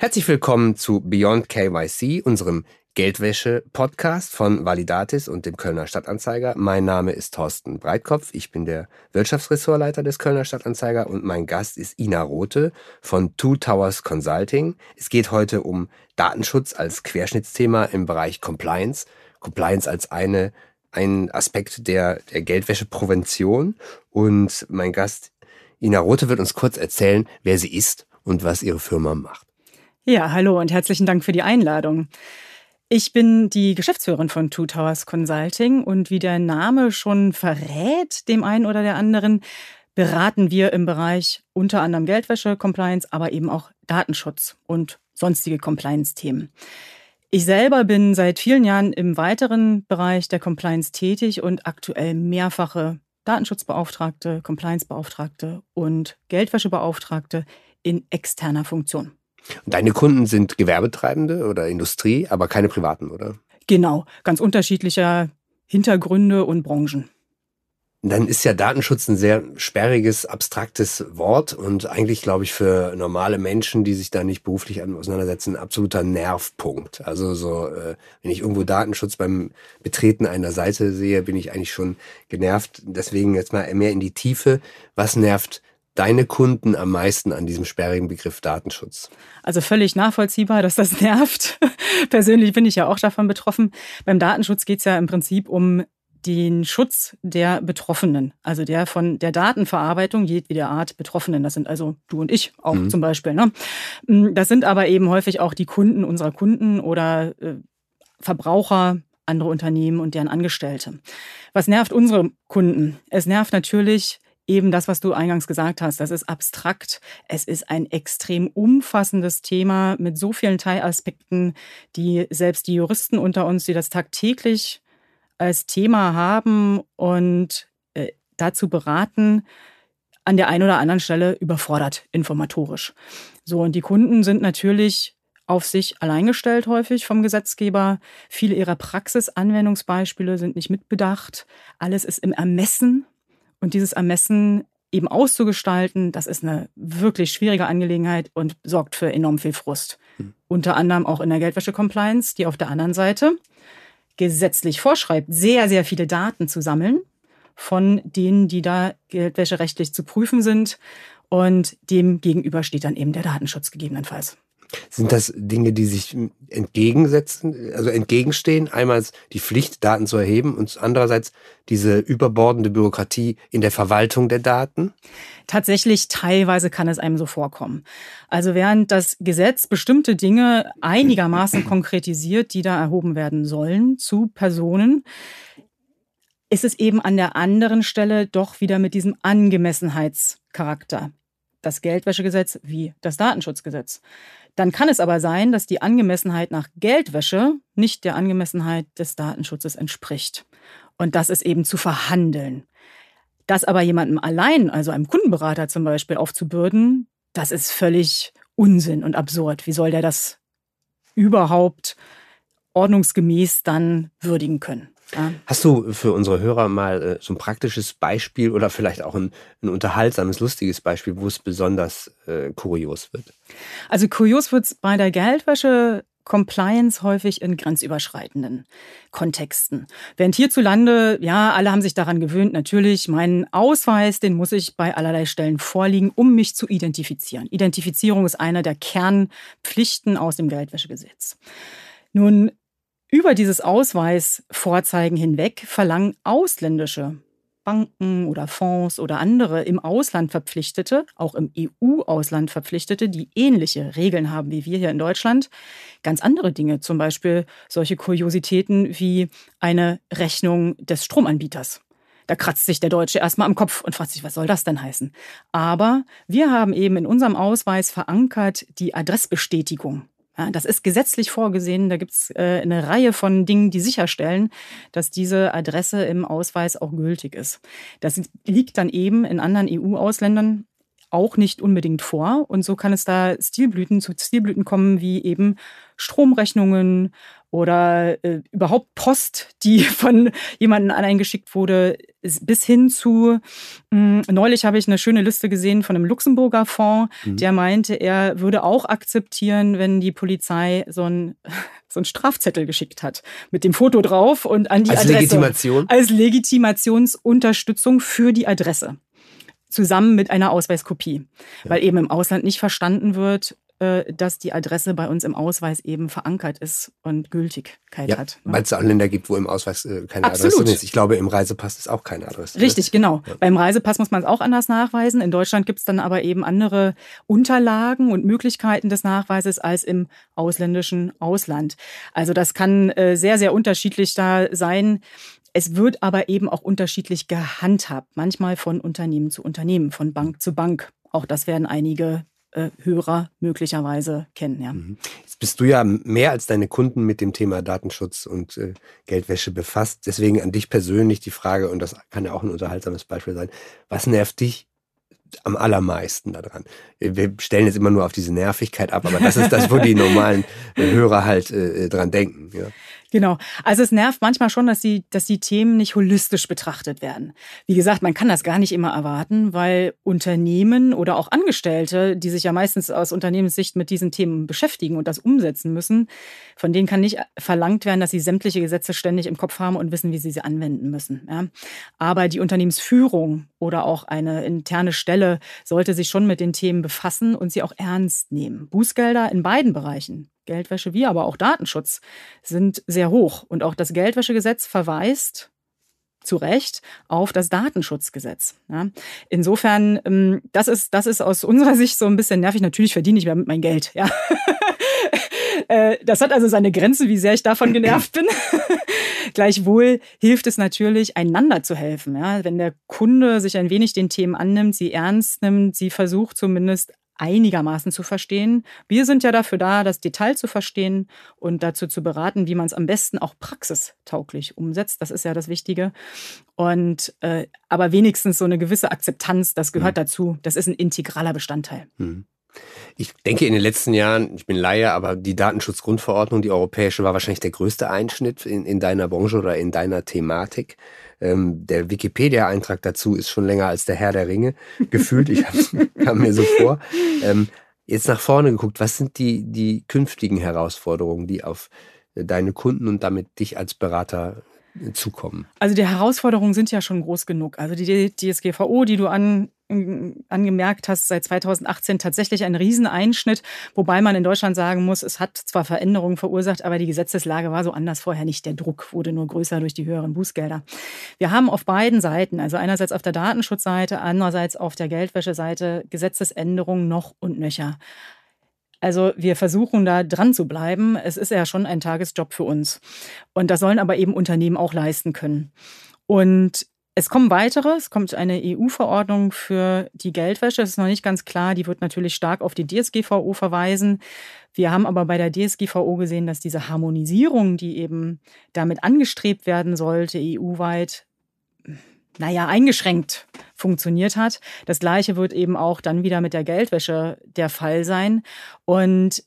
Herzlich willkommen zu Beyond KYC, unserem Geldwäsche-Podcast von Validatis und dem Kölner Stadtanzeiger. Mein Name ist Thorsten Breitkopf. Ich bin der Wirtschaftsressortleiter des Kölner Stadtanzeiger und mein Gast ist Ina Rote von Two Towers Consulting. Es geht heute um Datenschutz als Querschnittsthema im Bereich Compliance. Compliance als eine, ein Aspekt der, der Geldwäscheprävention. Und mein Gast Ina Rote wird uns kurz erzählen, wer sie ist und was ihre Firma macht. Ja, hallo und herzlichen Dank für die Einladung. Ich bin die Geschäftsführerin von Two Towers Consulting und wie der Name schon verrät, dem einen oder der anderen, beraten wir im Bereich unter anderem Geldwäsche, Compliance, aber eben auch Datenschutz und sonstige Compliance-Themen. Ich selber bin seit vielen Jahren im weiteren Bereich der Compliance tätig und aktuell mehrfache Datenschutzbeauftragte, Compliance-Beauftragte und Geldwäschebeauftragte in externer Funktion. Deine Kunden sind Gewerbetreibende oder Industrie, aber keine privaten, oder? Genau, ganz unterschiedlicher Hintergründe und Branchen. Dann ist ja Datenschutz ein sehr sperriges, abstraktes Wort und eigentlich, glaube ich, für normale Menschen, die sich da nicht beruflich auseinandersetzen, ein absoluter Nervpunkt. Also so, äh, wenn ich irgendwo Datenschutz beim Betreten einer Seite sehe, bin ich eigentlich schon genervt. Deswegen jetzt mal mehr in die Tiefe. Was nervt deine Kunden am meisten an diesem sperrigen Begriff Datenschutz? Also völlig nachvollziehbar, dass das nervt. Persönlich bin ich ja auch davon betroffen. Beim Datenschutz geht es ja im Prinzip um den Schutz der Betroffenen, also der von der Datenverarbeitung jedweder Art Betroffenen. Das sind also du und ich auch mhm. zum Beispiel. Ne? Mm, das sind aber eben häufig auch die Kunden unserer Kunden oder äh, Verbraucher, andere Unternehmen und deren Angestellte. Was nervt unsere Kunden? Es nervt natürlich eben das, was du eingangs gesagt hast. Das ist abstrakt. Es ist ein extrem umfassendes Thema mit so vielen Teilaspekten, die selbst die Juristen unter uns, die das tagtäglich als Thema haben und äh, dazu beraten, an der einen oder anderen Stelle überfordert informatorisch. So, und die Kunden sind natürlich auf sich allein gestellt häufig vom Gesetzgeber. Viele ihrer Praxisanwendungsbeispiele sind nicht mitbedacht. Alles ist im Ermessen und dieses Ermessen eben auszugestalten, das ist eine wirklich schwierige Angelegenheit und sorgt für enorm viel Frust. Mhm. Unter anderem auch in der Geldwäsche-Compliance, die auf der anderen Seite gesetzlich vorschreibt, sehr, sehr viele Daten zu sammeln von denen, die da geldwäscherechtlich zu prüfen sind. Und dem gegenüber steht dann eben der Datenschutz gegebenenfalls. Sind das Dinge, die sich entgegensetzen, also entgegenstehen? Einmal die Pflicht, Daten zu erheben und andererseits diese überbordende Bürokratie in der Verwaltung der Daten? Tatsächlich, teilweise kann es einem so vorkommen. Also während das Gesetz bestimmte Dinge einigermaßen konkretisiert, die da erhoben werden sollen zu Personen, ist es eben an der anderen Stelle doch wieder mit diesem Angemessenheitscharakter. Das Geldwäschegesetz wie das Datenschutzgesetz. Dann kann es aber sein, dass die Angemessenheit nach Geldwäsche nicht der Angemessenheit des Datenschutzes entspricht. Und das ist eben zu verhandeln. Das aber jemandem allein, also einem Kundenberater zum Beispiel, aufzubürden, das ist völlig Unsinn und absurd. Wie soll der das überhaupt ordnungsgemäß dann würdigen können? Ja. Hast du für unsere Hörer mal äh, so ein praktisches Beispiel oder vielleicht auch ein, ein unterhaltsames, lustiges Beispiel, wo es besonders äh, kurios wird? Also kurios wird es bei der Geldwäsche Compliance häufig in grenzüberschreitenden Kontexten. Während hierzulande, ja, alle haben sich daran gewöhnt, natürlich, meinen Ausweis, den muss ich bei allerlei Stellen vorliegen, um mich zu identifizieren. Identifizierung ist eine der Kernpflichten aus dem Geldwäschegesetz. Nun über dieses Ausweisvorzeigen hinweg verlangen ausländische Banken oder Fonds oder andere im Ausland Verpflichtete, auch im EU-Ausland Verpflichtete, die ähnliche Regeln haben wie wir hier in Deutschland, ganz andere Dinge, zum Beispiel solche Kuriositäten wie eine Rechnung des Stromanbieters. Da kratzt sich der Deutsche erstmal am Kopf und fragt sich, was soll das denn heißen? Aber wir haben eben in unserem Ausweis verankert die Adressbestätigung. Ja, das ist gesetzlich vorgesehen. Da gibt es äh, eine Reihe von Dingen, die sicherstellen, dass diese Adresse im Ausweis auch gültig ist. Das liegt dann eben in anderen EU-Ausländern auch nicht unbedingt vor. Und so kann es da Stilblüten zu Stilblüten kommen, wie eben Stromrechnungen oder äh, überhaupt Post, die von jemandem an einen geschickt wurde, bis hin zu, mh, hm, neulich habe ich eine schöne Liste gesehen von einem Luxemburger Fonds, mhm. der meinte, er würde auch akzeptieren, wenn die Polizei so ein so einen Strafzettel geschickt hat mit dem Foto drauf und an die als Adresse. Als Legitimation? Als Legitimationsunterstützung für die Adresse zusammen mit einer Ausweiskopie, ja. weil eben im Ausland nicht verstanden wird, dass die Adresse bei uns im Ausweis eben verankert ist und Gültigkeit ja, hat. Ne? Weil es auch Länder gibt, wo im Ausweis äh, keine Absolut. Adresse ist. Ich glaube, im Reisepass ist auch keine Adresse. Richtig, ne? genau. Ja. Beim Reisepass muss man es auch anders nachweisen. In Deutschland gibt es dann aber eben andere Unterlagen und Möglichkeiten des Nachweises als im ausländischen Ausland. Also das kann äh, sehr, sehr unterschiedlich da sein. Es wird aber eben auch unterschiedlich gehandhabt, manchmal von Unternehmen zu Unternehmen, von Bank zu Bank. Auch das werden einige äh, Hörer möglicherweise kennen. Ja. Mhm. Jetzt bist du ja mehr als deine Kunden mit dem Thema Datenschutz und äh, Geldwäsche befasst. Deswegen an dich persönlich die Frage, und das kann ja auch ein unterhaltsames Beispiel sein, was nervt dich am allermeisten daran. Wir stellen jetzt immer nur auf diese Nervigkeit ab, aber das ist das, wo die normalen Hörer halt äh, dran denken. Ja. Genau. Also es nervt manchmal schon, dass die, dass die Themen nicht holistisch betrachtet werden. Wie gesagt, man kann das gar nicht immer erwarten, weil Unternehmen oder auch Angestellte, die sich ja meistens aus Unternehmenssicht mit diesen Themen beschäftigen und das umsetzen müssen, von denen kann nicht verlangt werden, dass sie sämtliche Gesetze ständig im Kopf haben und wissen, wie sie sie anwenden müssen. Ja. Aber die Unternehmensführung oder auch eine interne Stelle sollte sich schon mit den Themen befassen und sie auch ernst nehmen. Bußgelder in beiden Bereichen Geldwäsche wie aber auch Datenschutz sind sehr hoch. Und auch das Geldwäschegesetz verweist zu Recht auf das Datenschutzgesetz. Ja. Insofern, ähm, das ist, das ist aus unserer Sicht so ein bisschen nervig. Natürlich verdiene ich damit mein Geld. Ja. Äh, das hat also seine Grenze, wie sehr ich davon genervt bin. Gleichwohl hilft es natürlich, einander zu helfen. Ja? Wenn der Kunde sich ein wenig den Themen annimmt, sie ernst nimmt, sie versucht zumindest einigermaßen zu verstehen. Wir sind ja dafür da, das Detail zu verstehen und dazu zu beraten, wie man es am besten auch praxistauglich umsetzt. Das ist ja das Wichtige. Und äh, aber wenigstens so eine gewisse Akzeptanz, das gehört mhm. dazu. Das ist ein integraler Bestandteil. Mhm. Ich denke, in den letzten Jahren, ich bin Laie, aber die Datenschutzgrundverordnung, die europäische, war wahrscheinlich der größte Einschnitt in, in deiner Branche oder in deiner Thematik. Ähm, der Wikipedia-Eintrag dazu ist schon länger als der Herr der Ringe gefühlt. Ich kam mir so vor. Ähm, jetzt nach vorne geguckt, was sind die, die künftigen Herausforderungen, die auf deine Kunden und damit dich als Berater zukommen? Also die Herausforderungen sind ja schon groß genug. Also die DSGVO, die du an, angemerkt hast, seit 2018 tatsächlich ein Rieseneinschnitt, wobei man in Deutschland sagen muss, es hat zwar Veränderungen verursacht, aber die Gesetzeslage war so anders vorher nicht. Der Druck wurde nur größer durch die höheren Bußgelder. Wir haben auf beiden Seiten, also einerseits auf der Datenschutzseite, andererseits auf der Geldwäscheseite, Gesetzesänderungen noch und nöcher. Also wir versuchen da dran zu bleiben. Es ist ja schon ein Tagesjob für uns. Und das sollen aber eben Unternehmen auch leisten können. Und es kommen weitere. Es kommt eine EU-Verordnung für die Geldwäsche. Das ist noch nicht ganz klar. Die wird natürlich stark auf die DSGVO verweisen. Wir haben aber bei der DSGVO gesehen, dass diese Harmonisierung, die eben damit angestrebt werden sollte, EU-weit, naja, eingeschränkt funktioniert hat. Das Gleiche wird eben auch dann wieder mit der Geldwäsche der Fall sein. Und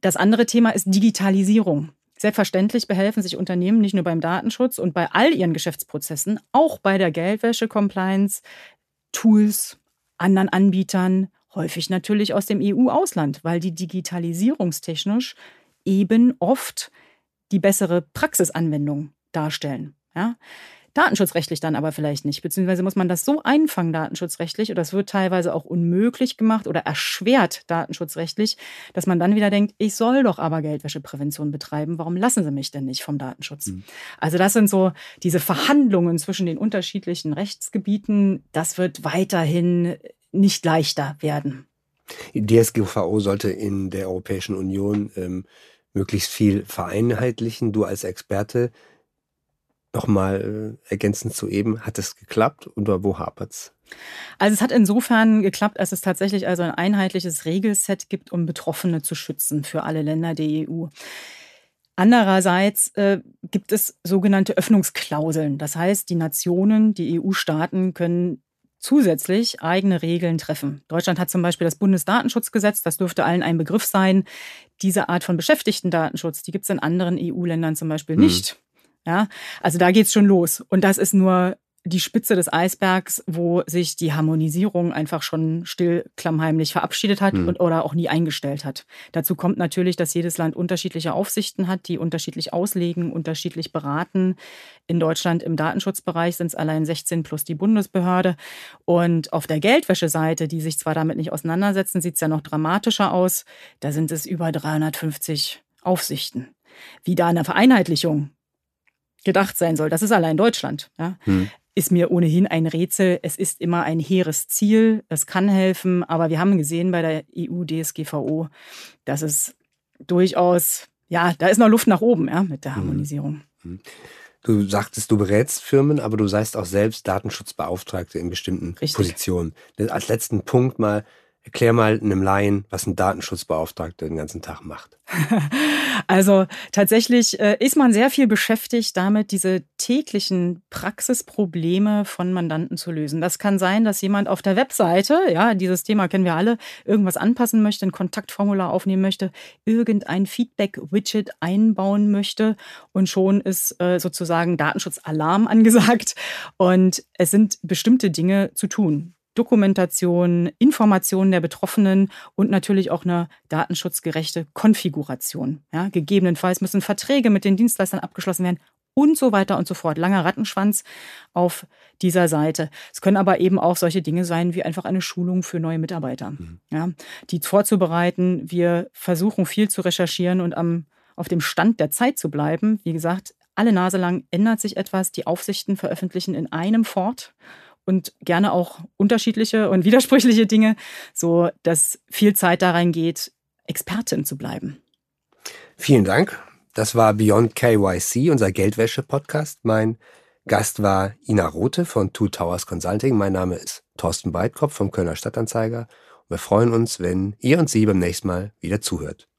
das andere Thema ist Digitalisierung. Selbstverständlich behelfen sich Unternehmen nicht nur beim Datenschutz und bei all ihren Geschäftsprozessen, auch bei der Geldwäsche-Compliance, Tools, anderen Anbietern, häufig natürlich aus dem EU-Ausland, weil die digitalisierungstechnisch eben oft die bessere Praxisanwendung darstellen. Ja? Datenschutzrechtlich dann aber vielleicht nicht, beziehungsweise muss man das so einfangen datenschutzrechtlich oder es wird teilweise auch unmöglich gemacht oder erschwert datenschutzrechtlich, dass man dann wieder denkt, ich soll doch aber Geldwäscheprävention betreiben, warum lassen Sie mich denn nicht vom Datenschutz? Mhm. Also das sind so diese Verhandlungen zwischen den unterschiedlichen Rechtsgebieten, das wird weiterhin nicht leichter werden. Die DSGVO sollte in der Europäischen Union ähm, möglichst viel vereinheitlichen. Du als Experte Nochmal äh, ergänzend zu eben, hat es geklappt oder wo hapert's? Also es hat insofern geklappt, als es tatsächlich also ein einheitliches Regelset gibt, um Betroffene zu schützen für alle Länder der EU. Andererseits äh, gibt es sogenannte Öffnungsklauseln. Das heißt, die Nationen, die EU-Staaten können zusätzlich eigene Regeln treffen. Deutschland hat zum Beispiel das Bundesdatenschutzgesetz, das dürfte allen ein Begriff sein. Diese Art von Beschäftigten-Datenschutz, die gibt es in anderen EU-Ländern zum Beispiel hm. Ja, also da geht's schon los. Und das ist nur die Spitze des Eisbergs, wo sich die Harmonisierung einfach schon still klammheimlich verabschiedet hat hm. und oder auch nie eingestellt hat. Dazu kommt natürlich, dass jedes Land unterschiedliche Aufsichten hat, die unterschiedlich auslegen, unterschiedlich beraten. In Deutschland im Datenschutzbereich sind es allein 16 plus die Bundesbehörde. Und auf der Geldwäscheseite, die sich zwar damit nicht auseinandersetzen, sieht es ja noch dramatischer aus. Da sind es über 350 Aufsichten. Wie da eine Vereinheitlichung gedacht sein soll. Das ist allein Deutschland. Ja. Hm ist mir ohnehin ein Rätsel. Es ist immer ein hehres Ziel. Es kann helfen, aber wir haben gesehen bei der EU-DSGVO, dass es durchaus, ja, da ist noch Luft nach oben, ja, mit der mhm. Harmonisierung. Mhm. Du sagtest, du berätst Firmen, aber du seist auch selbst Datenschutzbeauftragte in bestimmten Richtig. Positionen. Als letzten Punkt mal, Erklär mal einem Laien, was ein Datenschutzbeauftragter den ganzen Tag macht. Also tatsächlich äh, ist man sehr viel beschäftigt damit, diese täglichen Praxisprobleme von Mandanten zu lösen. Das kann sein, dass jemand auf der Webseite, ja, dieses Thema kennen wir alle, irgendwas anpassen möchte, ein Kontaktformular aufnehmen möchte, irgendein Feedback-Widget einbauen möchte und schon ist äh, sozusagen Datenschutzalarm angesagt und es sind bestimmte Dinge zu tun. Dokumentation, Informationen der Betroffenen und natürlich auch eine datenschutzgerechte Konfiguration. Ja, gegebenenfalls müssen Verträge mit den Dienstleistern abgeschlossen werden und so weiter und so fort. Langer Rattenschwanz auf dieser Seite. Es können aber eben auch solche Dinge sein wie einfach eine Schulung für neue Mitarbeiter, mhm. ja, die vorzubereiten. Wir versuchen viel zu recherchieren und am, auf dem Stand der Zeit zu bleiben. Wie gesagt, alle Nase lang ändert sich etwas. Die Aufsichten veröffentlichen in einem fort und gerne auch unterschiedliche und widersprüchliche Dinge, so dass viel Zeit da reingeht, Expertin zu bleiben. Vielen Dank. Das war Beyond KYC, unser Geldwäsche-Podcast. Mein Gast war Ina Rote von Two Towers Consulting. Mein Name ist Thorsten Breitkopf vom Kölner Stadtanzeiger. wir freuen uns, wenn ihr und Sie beim nächsten Mal wieder zuhört.